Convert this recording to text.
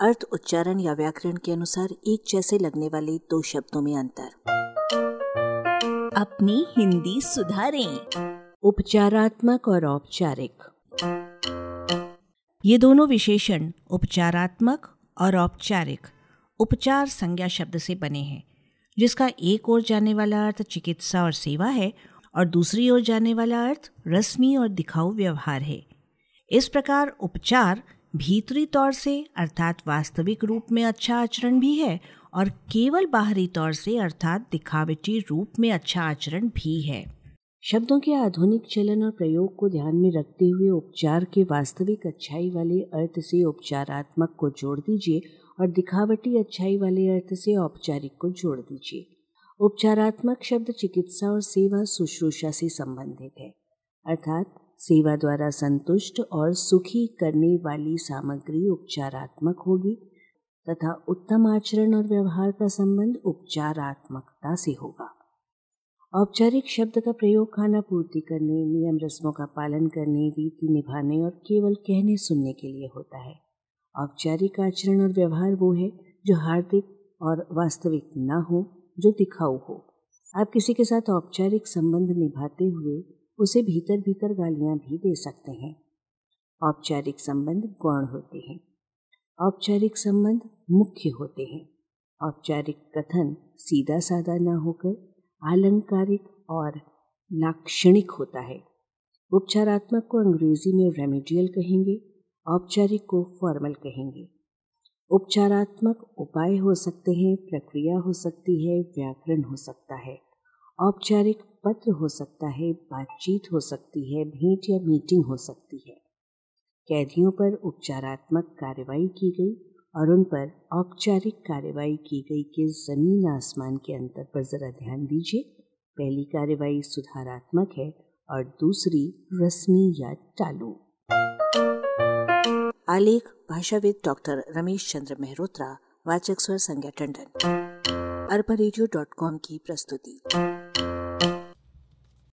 अर्थ उच्चारण या व्याकरण के अनुसार एक जैसे लगने वाले दो शब्दों में अंतर। अपनी हिंदी सुधारें। उपचारात्मक और औपचारिक। ये दोनों विशेषण उपचारात्मक और औपचारिक उपचार संज्ञा शब्द से बने हैं जिसका एक ओर जाने वाला अर्थ चिकित्सा और सेवा है और दूसरी ओर जाने वाला अर्थ रस्मी और दिखाऊ व्यवहार है। इस प्रकार उपचार भीतरी तौर से, अर्थात वास्तविक रूप में अच्छा आचरण भी है, और केवल बाहरी तौर से, अर्थात दिखावटी रूप में अच्छा आचरण भी है। शब्दों के आधुनिक चलन और प्रयोग को ध्यान में रखते हुए उपचार के वास्तविक अच्छाई वाले अर्थ से उपचारात्मक को जोड़ दीजिए और दिखावटी अच्छाई वाले अर्थ से औपचारिक को जोड़ दीजिए। उपचारात्मक शब्द चिकित्सा और सेवा शुश्रूषा से संबंधित है, अर्थात सेवा द्वारा संतुष्ट और सुखी करने वाली सामग्री उपचारात्मक होगी तथा उत्तम आचरण और व्यवहार का संबंध उपचारात्मकता से होगा। औपचारिक शब्द का प्रयोग खाना पूर्ति करने, नियम रस्मों का पालन करने, रीति निभाने और केवल कहने सुनने के लिए होता है। औपचारिक आचरण और व्यवहार वो है जो हार्दिक और वास्तविक न हो, जो दिखाऊ हो। आप किसी के साथ औपचारिक संबंध निभाते हुए उसे भीतर भीतर गालियाँ भी दे सकते हैं। औपचारिक संबंध गौण होते हैं। औपचारिक संबंध मुख्य होते हैं। औपचारिक कथन सीधा साधा ना होकर आलंकारिक और लाक्षणिक होता है। उपचारात्मक को अंग्रेज़ी में रेमेडियल कहेंगे, औपचारिक को फॉर्मल कहेंगे। उपचारात्मक उपाय हो सकते हैं, प्रक्रिया हो सकती है, व्याकरण हो सकता है। औपचारिक पत्र हो सकता है, बातचीत हो सकती है, भेंट या मीटिंग हो सकती है। कैदियों पर उपचारात्मक कार्रवाई की गई और उन पर औपचारिक कार्रवाई की गई के ज़मीन आसमान के अंतर पर जरा ध्यान दीजिए। पहली कार्रवाई सुधारात्मक है और दूसरी रस्मी या टालू आलेख, भाषाविद डॉक्टर रमेश चंद्र मेहरोत्रा, वाचक स्वर संज्ञा टंडन। अरबा की प्रस्तुति।